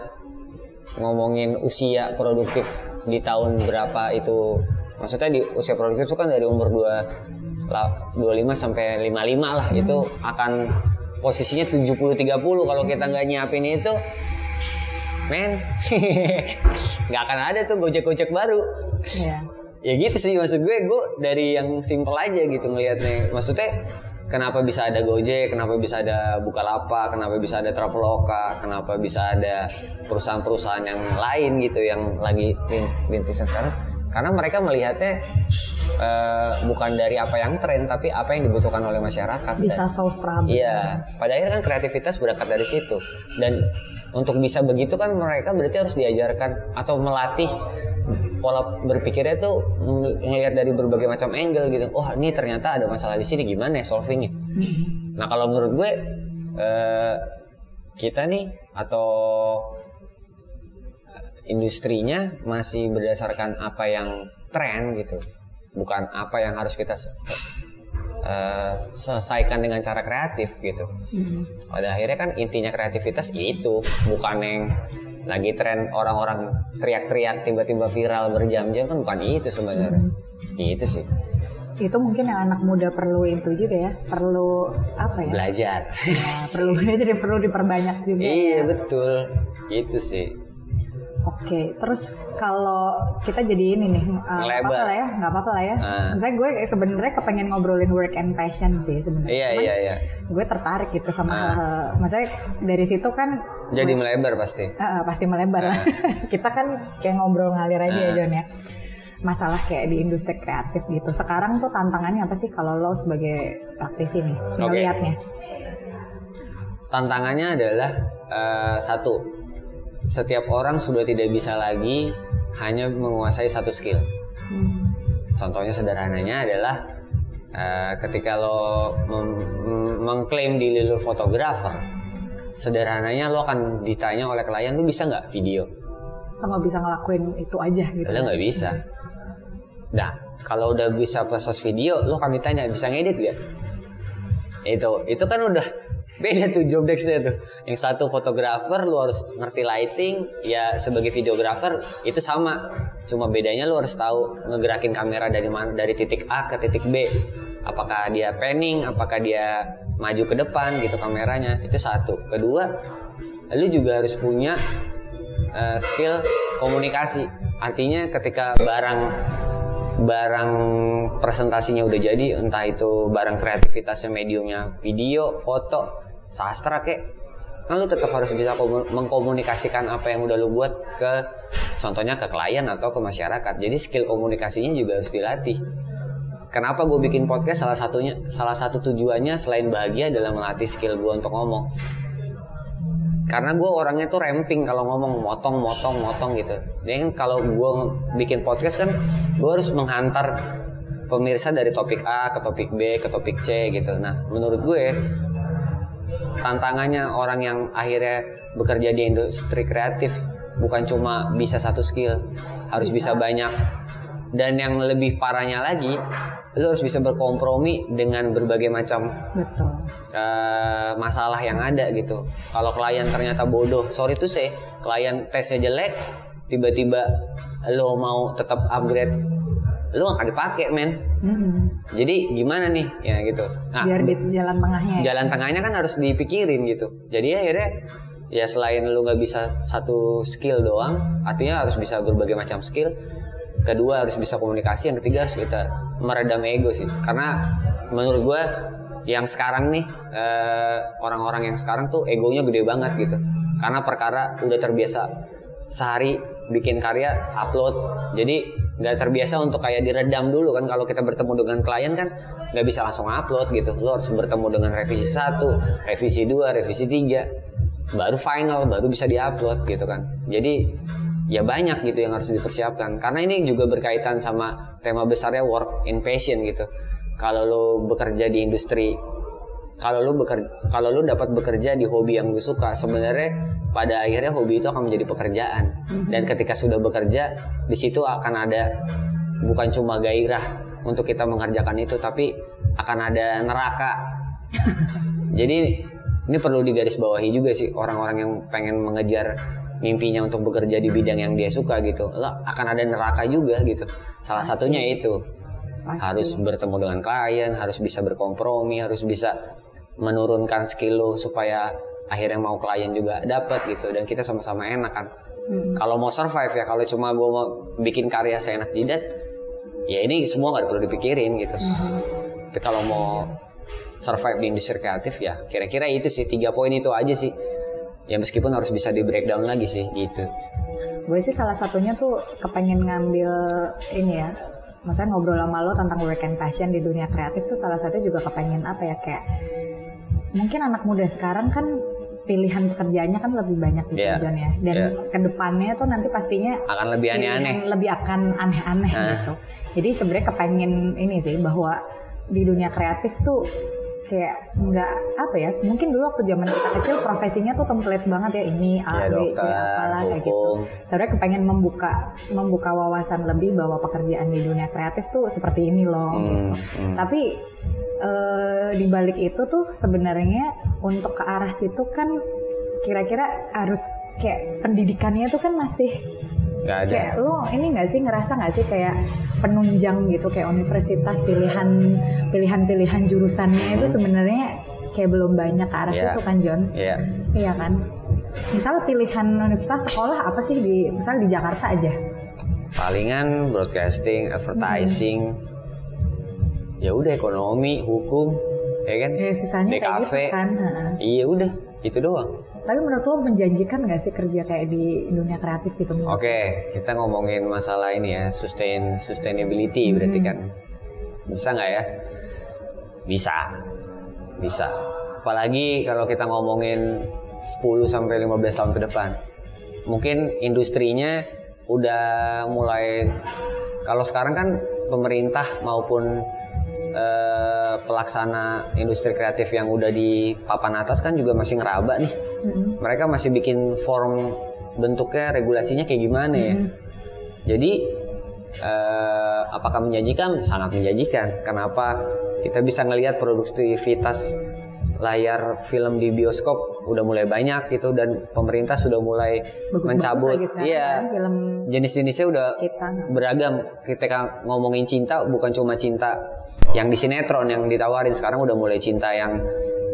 ngomongin usia produktif di tahun berapa itu. Maksudnya di usia produktif itu kan dari umur 2 la- 25 sampai 55 lah. Itu akan posisinya 70 30 kalau kita nggak nyiapin itu men nggak akan ada tuh gojek-gojek baru. Iya. ya gitu sih maksud gue. Gue dari yang simple aja gitu ngelihatnya. Maksudnya kenapa bisa ada Gojek kenapa bisa ada Bukalapak kenapa bisa ada Traveloka kenapa bisa ada perusahaan-perusahaan yang lain gitu yang lagi rin- rintisan sekarang. Karena mereka melihatnya eh, bukan dari apa yang tren tapi apa yang dibutuhkan oleh masyarakat. Bisa solve problem. Iya, pada akhirnya kan kreativitas berangkat dari situ. Dan untuk bisa begitu kan mereka berarti harus diajarkan atau melatih pola berpikirnya tuh ng- ngelihat dari berbagai macam angle gitu. Oh ini ternyata ada masalah di sini gimana ya solvingnya. Mhm. Nah kalau menurut gue eh, kita nih atau industrinya masih berdasarkan apa yang tren gitu, bukan apa yang harus kita eh, selesaikan dengan cara kreatif gitu. Mhm. Pada akhirnya kan intinya kreativitas itu bukan yang lagi tren orang-orang teriak-teriak tiba-tiba viral berjam-jam kan bukan itu sebenarnya. Itu sih itu mungkin yang anak muda perlu itu juga ya perlu apa ya belajar. perlu jadi perlu diperbanyak juga iya betul. Itu sih. Oke, terus kalau kita jadi ini nih, uh, apa-apa lah ya, nggak apa-apa lah ya. Ah. Misalnya gue sebenarnya kepengen ngobrolin work and passion sih sebenarnya. Iya Cuman iya iya. Gue tertarik gitu sama Ah. hal-hal. Maksudnya dari situ kan Jadi melebar pasti. uh, pasti melebar lah. kita kan kayak ngobrol ngalir aja ya Ah. John ya. Masalah kayak di industri kreatif gitu. Sekarang tuh tantangannya apa sih kalau lo sebagai praktisi nih Oke. ngelihatnya? Tantangannya adalah eh, satu, setiap orang sudah tidak bisa lagi hanya menguasai satu skill. Hmm. Contohnya sederhananya adalah eh, ketika lo mengklaim diri lo fotografer, sederhananya lo akan ditanya oleh klien lo bisa nggak video? Lo nggak bisa ngelakuin itu aja gitu. Lo nggak bisa. Nah, kalau udah bisa proses video, lo akan ditanya bisa ngedit gak? Itu, itu kan udah beda tuh job desk-nya tuh. Yang satu fotografer, lo harus ngerti lighting, ya sebagai videografer itu sama. Cuma bedanya lo harus tahu ngegerakin kamera dari mana, dari titik A ke titik B. Apakah dia panning, apakah dia maju ke depan gitu kameranya. Itu satu. Kedua, lo juga harus punya eh, skill komunikasi. Artinya ketika barang barang presentasinya udah jadi, entah itu barang kreativitasnya mediumnya video, foto, sastra kek, kan lu tetap harus bisa komu- mengkomunikasikan apa yang udah lu buat ke contohnya ke klien atau ke masyarakat. Jadi skill komunikasinya juga harus dilatih. Kenapa gue bikin podcast? Salah satunya, salah satu tujuannya selain bahagia adalah melatih skill gue untuk ngomong. karena gue orangnya tuh ramping kalau ngomong motong motong motong gitu kan kalau gue bikin podcast kan gue harus menghantar pemirsa dari topik A ke topik B ke topik C gitu nah menurut gue tantangannya orang yang akhirnya bekerja di industri kreatif bukan cuma bisa satu skill harus bisa, Bisa. banyak dan yang lebih parahnya lagi lu harus bisa berkompromi dengan berbagai macam Betul. eh, masalah yang ada gitu. Kalau klien ternyata bodoh, sorry tuh saya klien tesnya jelek, tiba-tiba lo mau tetap upgrade, lo gak akan dipakai men. Mm-mm. Jadi gimana nih ya gitu. Nah, Biar di jalan tengahnya. ya. jalan tengahnya kan harus dipikirin gitu. Jadi akhirnya ya selain lu nggak bisa satu skill doang, artinya harus bisa berbagai macam skill. Kedua harus bisa komunikasi, yang ketiga harus kita meredam ego sih. Karena menurut gua yang sekarang nih eh, orang-orang yang sekarang tuh egonya gede banget gitu. Karena perkara udah terbiasa sehari bikin karya upload. Jadi nggak terbiasa untuk kayak diredam dulu kan kalau kita bertemu dengan klien kan nggak bisa langsung upload gitu. Lo harus bertemu dengan revisi satu, revisi dua, revisi tiga, baru final, baru bisa diupload gitu kan. Jadi ya banyak gitu yang harus dipersiapkan karena ini juga berkaitan sama tema besarnya work in passion gitu. Kalau lo bekerja di industri kalau lu bekerja kalau lu dapat bekerja di hobi yang lu suka sebenarnya pada akhirnya hobi itu akan menjadi pekerjaan. Dan ketika sudah bekerja di situ akan ada bukan cuma gairah untuk kita mengerjakan itu tapi akan ada neraka. Jadi ini perlu digarisbawahi juga sih orang-orang yang pengen mengejar mimpinya untuk bekerja di bidang yang dia suka gitu. Lah akan ada neraka juga gitu. Salah Pasti. satunya itu. Pasti. harus bertemu dengan klien, harus bisa berkompromi, harus bisa menurunkan skill lo supaya akhirnya mau klien juga dapat gitu dan kita sama-sama enak kan. Mm. Kalau mau survive ya, kalau cuma gue mau bikin karya seenak jidat, ya ini semua nggak perlu dipikirin gitu. Mhm. Tapi kalau mau survive di industri kreatif ya, kira-kira itu sih tiga poin itu aja sih. Ya meskipun harus bisa di breakdown lagi sih gitu. Gue sih salah satunya tuh kepengen ngambil ini ya. Maksudnya ngobrol sama lo tentang work and passion di dunia kreatif tuh salah satunya juga kepengen apa ya kayak mungkin anak muda sekarang kan pilihan pekerjaannya kan lebih banyak gitu Iya. John ya. Dan Iya. ke depannya tuh nanti pastinya Akan lebih aneh-aneh. lebih akan aneh-aneh Nah. gitu. Jadi sebenarnya kepengen ini sih bahwa di dunia kreatif tuh kayak nggak apa ya mungkin dulu waktu zaman kita kecil profesinya tuh template banget ya ini A Ya, B C apalah kayak gitu sebenarnya kepengen membuka membuka wawasan lebih bahwa pekerjaan di dunia kreatif tuh seperti ini loh Hmm, gitu hmm. tapi eh, di balik itu tuh sebenarnya untuk ke arah situ kan kira-kira harus kayak pendidikannya tuh kan masih Gak ada. kayak lo ini nggak sih ngerasa nggak sih kayak penunjang gitu kayak universitas pilihan pilihan-pilihan jurusannya itu sebenarnya kayak belum banyak ke arah Iya. situ kan John Iya. iya kan misal pilihan universitas sekolah apa sih di misal di Jakarta aja palingan broadcasting, advertising, ya udah ekonomi, hukum, ya kan? ya sisanya kayak DKV. gitu kan. Iya udah, itu doang. tapi menurut lo menjanjikan nggak sih kerja kayak di dunia kreatif gitu Oke, kita ngomongin masalah ini ya, sustain sustainability berarti kan. Bisa nggak ya? Bisa. Bisa. Apalagi kalau kita ngomongin 10 sampai 15 tahun ke depan. Mungkin industrinya udah mulai kalau sekarang kan pemerintah maupun eh, pelaksana industri kreatif yang udah di papan atas kan juga masih ngeraba nih. Mm-mm. Mereka masih bikin form bentuknya regulasinya kayak gimana ya. Mhm. Jadi eh, apakah menjanjikan? Sangat menjanjikan. Kenapa? Kita bisa ngelihat produktivitas layar film di bioskop udah mulai banyak gitu dan pemerintah sudah mulai Bagus-bagus mencabut. Iya. kan Jenis-jenisnya udah kita beragam. Kita ngomongin cinta bukan cuma cinta yang di sinetron yang ditawarin sekarang udah mulai cinta yang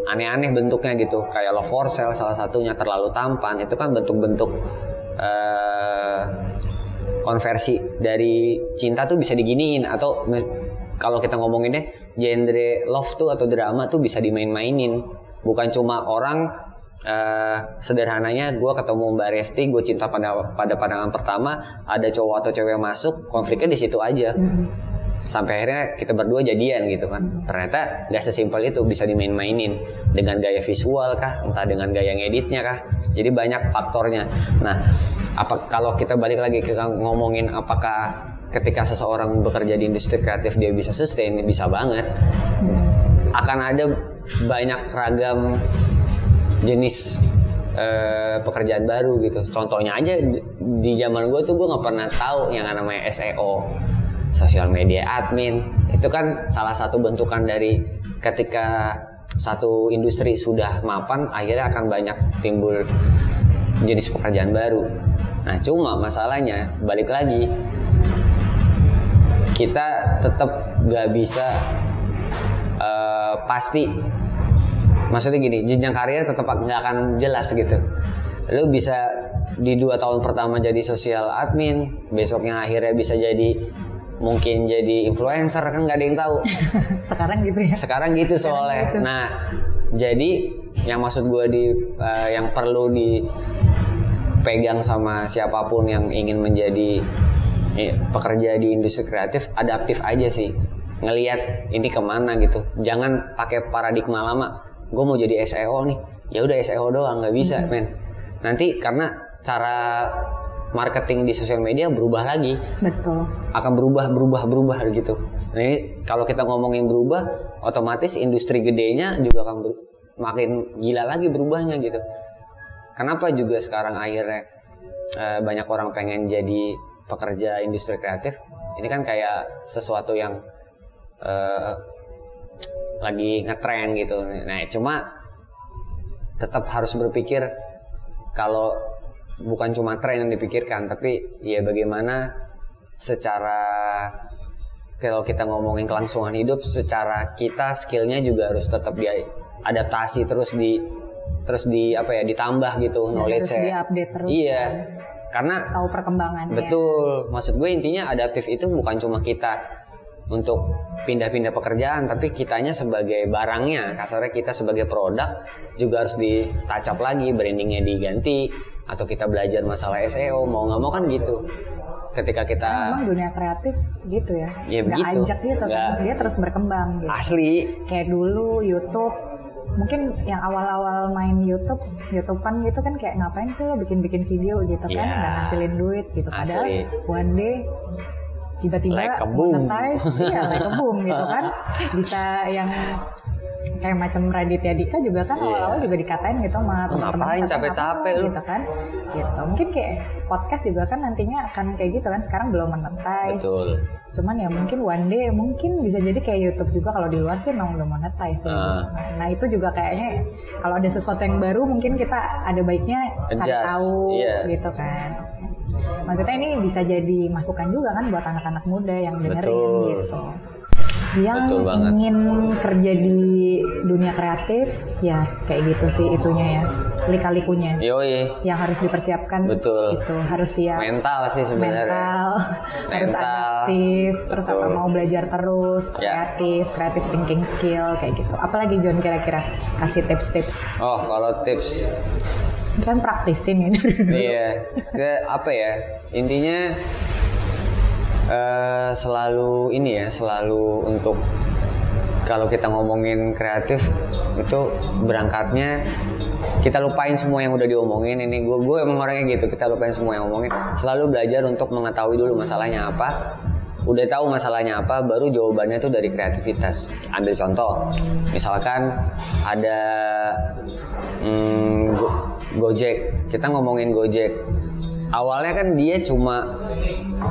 aneh-aneh bentuknya gitu. Kayak love for sale salah satunya terlalu tampan. Itu kan bentuk-bentuk eh, konversi dari cinta tuh bisa diginiin. Atau kalau kita ngomonginnya genre love tuh atau drama tuh bisa dimain-mainin. Bukan cuma orang eh, sederhananya gue ketemu Mbak Resti gue cinta pada pada pandangan pertama ada cowok atau cewek masuk konfliknya di situ aja. Mm-mm. Sampai akhirnya kita berdua jadian gitu kan. Ternyata nggak sesimpel itu bisa dimain-mainin. Dengan gaya visual kah entah dengan gaya ngeditnya kah. Jadi banyak faktornya. Nah apa kalau kita balik lagi ke ngomongin apakah ketika seseorang bekerja di industri kreatif dia bisa sustain bisa banget. Akan ada banyak ragam jenis eh, pekerjaan baru gitu. Contohnya aja di, zaman gue tuh gue nggak pernah tahu yang namanya SEO, social media admin. Itu kan salah satu bentukan dari ketika satu industri sudah mapan, akhirnya akan banyak timbul jenis pekerjaan baru. Nah cuma masalahnya balik lagi kita tetap gak bisa uh, pasti maksudnya gini jenjang karir tetap nggak akan jelas gitu lu bisa di dua tahun pertama jadi sosial admin besoknya akhirnya bisa jadi mungkin jadi influencer kan nggak ada yang tahu. Sekarang gitu ya? Sekarang gitu soalnya. gitu. nah jadi yang maksud gue di uh, yang perlu dipegang sama siapa pun yang ingin menjadi ya, pekerja di industri kreatif adaptif aja sih. Ngelihat ini ke mana gitu. Jangan pakai paradigma lama. Gue mau jadi SEO nih. Ya udah SEO doang nggak bisa hmm. men. Nanti karena cara marketing di sosial media berubah lagi. Betul. Akan berubah berubah berubah gitu. Nah ini kalau kita ngomongin berubah otomatis industri gedenya juga akan ber, makin gila lagi berubahnya gitu. Kenapa juga sekarang akhirnya eh, banyak orang pengen jadi pekerja industri kreatif? Ini kan kayak sesuatu yang uh, lagi ngetren gitu. Nah, cuma tetap harus berpikir kalau bukan cuma tren yang dipikirkan, tapi ya bagaimana secara kalau kita ngomongin kelangsungan hidup, secara kita skillnya juga harus tetap diadaptasi terus di terus di apa ya ditambah gitu ya, knowledge terus. Iya. Karena tahu perkembangan. Betul. Maksud gue intinya adaptif itu bukan cuma kita untuk pindah-pindah pekerjaan tapi kitanya sebagai barangnya kasarnya kita sebagai produk juga harus ditacap lagi brandingnya diganti atau kita belajar masalah SEO mau nggak mau kan gitu ketika kita nah, dunia kreatif gitu ya, ya nggak begitu. ajak gitu kan dia terus berkembang gitu. asli kayak dulu YouTube mungkin yang awal-awal main YouTube, YouTubean gitu kan kayak ngapain sih lo bikin-bikin video gitu kan, yeah. nggak ngasilin duit gitu. Padahal Asli. one day tiba-tiba like monetize iya like boom gitu kan bisa yang kayak macam Raditya Dika juga kan awal awal-awal juga dikatain gitu sama teman-teman ngapain? capek-capek gitu kan. Gitu. Mungkin kayak podcast juga kan nantinya akan kayak gitu kan. Sekarang belum monetize. Betul. Cuman ya mungkin one day mungkin bisa jadi kayak YouTube juga kalau di luar sih memang belum monetize ya. uh. nah itu juga kayaknya kalau ada sesuatu yang baru mungkin kita ada baiknya cari tahu yeah. gitu kan. Maksudnya ini bisa jadi masukan juga kan buat anak-anak muda yang dengerin Betul. gitu yang Betul banget. ingin kerja di dunia kreatif. Ya kayak gitu sih itunya ya. Lika-likunya. Yoi. yang harus dipersiapkan. Betul. itu harus siap. Mental sih sebenarnya. Mental, harus aktif. Terus Betul. apa mau belajar terus. Ya. kreatif. Kreatif thinking skill. Kayak gitu. Apalagi John kira-kira? Kasih tips-tips. Oh kalau tips. Kan praktisin ini. Iya. Ke apa ya? Intinya uh, selalu ini ya selalu untuk kalau kita ngomongin kreatif itu berangkatnya kita lupain semua yang udah diomongin. Ini gue gue emang orangnya gitu kita lupain semua yang ngomongin selalu belajar untuk mengetahui dulu masalahnya apa. Udah tahu masalahnya apa baru jawabannya itu dari kreativitas. Ambil contoh misalkan ada hmm, Gojek. Kita ngomongin Gojek awalnya kan dia cuma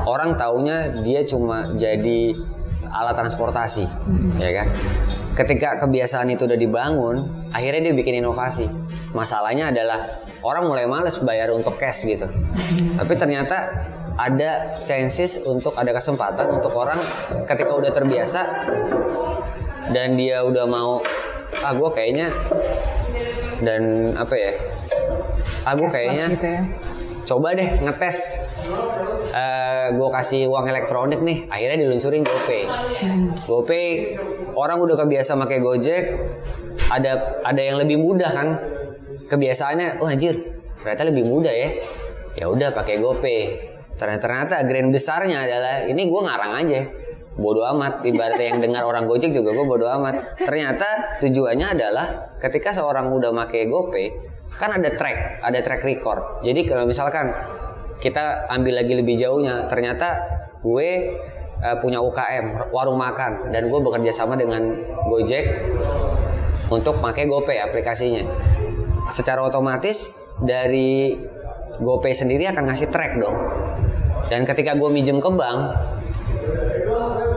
orang taunya dia cuma jadi alat transportasi hmm. ya kan ketika kebiasaan itu udah dibangun akhirnya dia bikin inovasi masalahnya adalah orang mulai males bayar untuk cash gitu hmm. tapi ternyata ada chances untuk ada kesempatan untuk orang ketika udah terbiasa dan dia udah mau ah gue kayaknya dan apa ya ah gue kayaknya gitu ya. Coba deh ngetes. Uh, eh, gue kasih uang elektronik nih. Akhirnya diluncurin GoPay. GoPay orang udah kebiasa pakai Gojek. Ada ada yang lebih mudah kan? Kebiasaannya oh anjir ternyata lebih mudah ya. Ya udah pakai GoPay. Ternyata, ternyata grand besarnya adalah ini gue ngarang aja. Bodoh amat. Ibaratnya yang dengar orang Gojek juga gue bodoh amat. Ternyata tujuannya adalah ketika seorang udah make GoPay kan ada track ada track record. Jadi kalau misalkan kita ambil lagi lebih jauhnya ternyata gue uh, punya UKM warung makan dan gue bekerja sama dengan Gojek untuk pakai GoPay aplikasinya. Secara otomatis dari GoPay sendiri akan ngasih track dong. Dan ketika gue minjem ke bank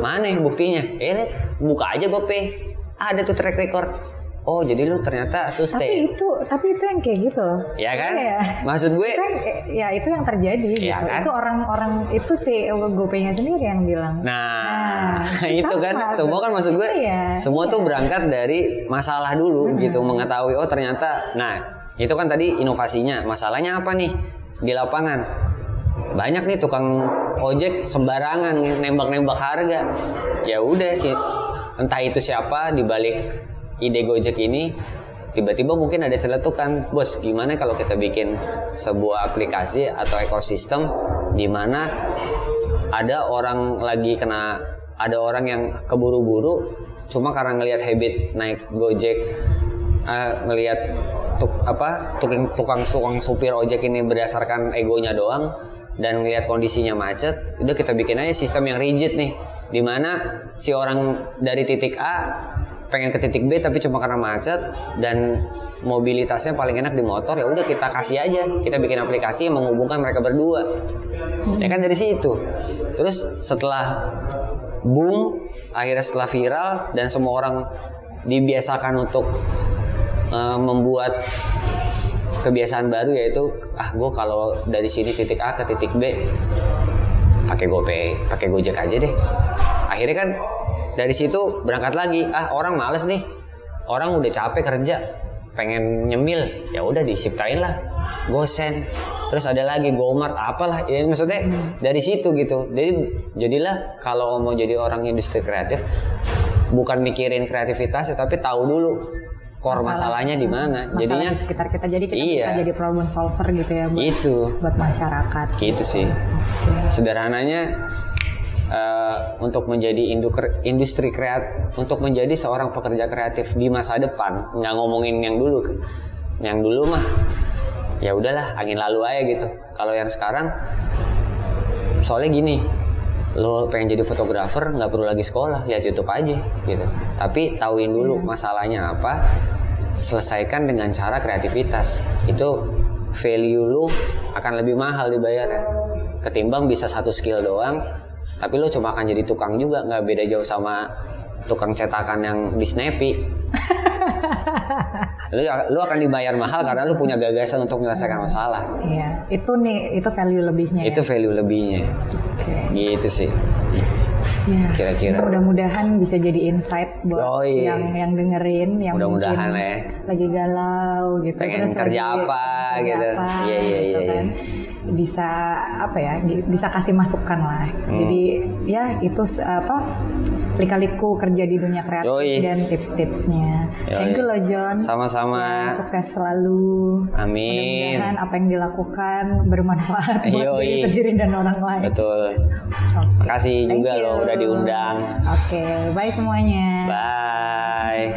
mana buktinya? Eh buka aja GoPay. Ada tuh track record Oh jadi lu ternyata sustain. Tapi itu tapi itu yang kayak gitu loh. Ya kan? Ya. Maksud gue kan, ya itu yang terjadi ya gitu. Kan? Itu orang-orang itu sih GoPay-nya sendiri yang bilang. Nah, nah itu kan semua kan maksud gue iya, semua iya. tuh berangkat dari masalah dulu hmm. gitu mengetahui oh ternyata nah itu kan tadi inovasinya. Masalahnya apa nih di lapangan? Banyak nih tukang ojek sembarangan nembak-nembak harga. Ya udah sih entah itu siapa di balik ide Gojek ini tiba-tiba mungkin ada celetukan bos gimana kalau kita bikin sebuah aplikasi atau ekosistem di mana ada orang lagi kena ada orang yang keburu-buru cuma karena ngelihat habit naik Gojek uh, ngelihat tuk, apa tukang tukang tukang supir ojek ini berdasarkan egonya doang dan ngelihat kondisinya macet udah kita bikin aja sistem yang rigid nih di mana si orang dari titik A pengen ke titik B tapi cuma karena macet dan mobilitasnya paling enak di motor ya udah kita kasih aja. Kita bikin aplikasi yang menghubungkan mereka berdua. Hmm. ya kan dari situ. Terus setelah boom akhirnya setelah viral dan semua orang dibiasakan untuk uh, membuat kebiasaan baru yaitu ah gue kalau dari sini titik A ke titik B pakai GoPay pakai Gojek aja deh. Akhirnya kan dari situ berangkat lagi. Ah orang males nih. Orang udah capek kerja pengen nyemil. Ya udah disiptain lah. Gosen. Terus ada lagi gomart apalah. Ya maksudnya hmm. dari situ gitu. Jadi jadilah kalau mau jadi orang industri kreatif bukan mikirin kreativitas tapi tahu dulu core Masalah, masalahnya di mana. Jadinya di sekitar kita. Jadi kita iya, bisa jadi problem solver gitu ya buat, itu. buat masyarakat. Gitu sih. Okay. sederhananya uh, untuk menjadi industri kreatif untuk menjadi seorang pekerja kreatif di masa depan. Nggak ngomongin yang dulu yang dulu mah ya udahlah angin lalu aja gitu. Kalau yang sekarang soalnya gini lo pengen jadi fotografer nggak perlu lagi sekolah lihat YouTube aja gitu. Tapi tahuin dulu iya. masalahnya apa selesaikan dengan cara kreativitas. Itu value lu akan lebih mahal dibayar ya ketimbang bisa satu skill doang tapi lo cuma akan jadi tukang juga nggak beda jauh sama tukang cetakan yang di Snappy lu, lu akan dibayar mahal karena lu punya gagasan untuk menyelesaikan masalah. iya. Itu nih itu value lebihnya itu ya? value lebihnya. Okay. gitu sih Ya, kira-kira. Mudah-mudahan bisa jadi insight buat oh, iya. yang yang dengerin, yang mudah-mudahan ya. lagi galau gitu. Pengen Terus kerja lagi, apa gitu. Iya iya iya. Gitu iya. Kan bisa apa ya bisa kasih masukan lah hmm. jadi ya itu apa lika-liku kerja di dunia kreatif Yoi. dan tips-tipsnya thank you loh John sama-sama ya, sukses selalu amin mudah-mudahan apa yang dilakukan bermanfaat buat diri sendiri dan orang lain betul okay. kasih juga loh udah diundang oke okay. bye semuanya bye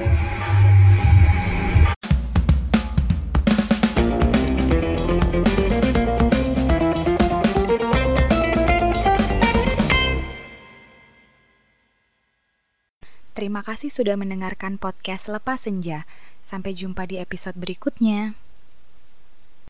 Terima kasih sudah mendengarkan podcast Lepas Senja. Sampai jumpa di episode berikutnya.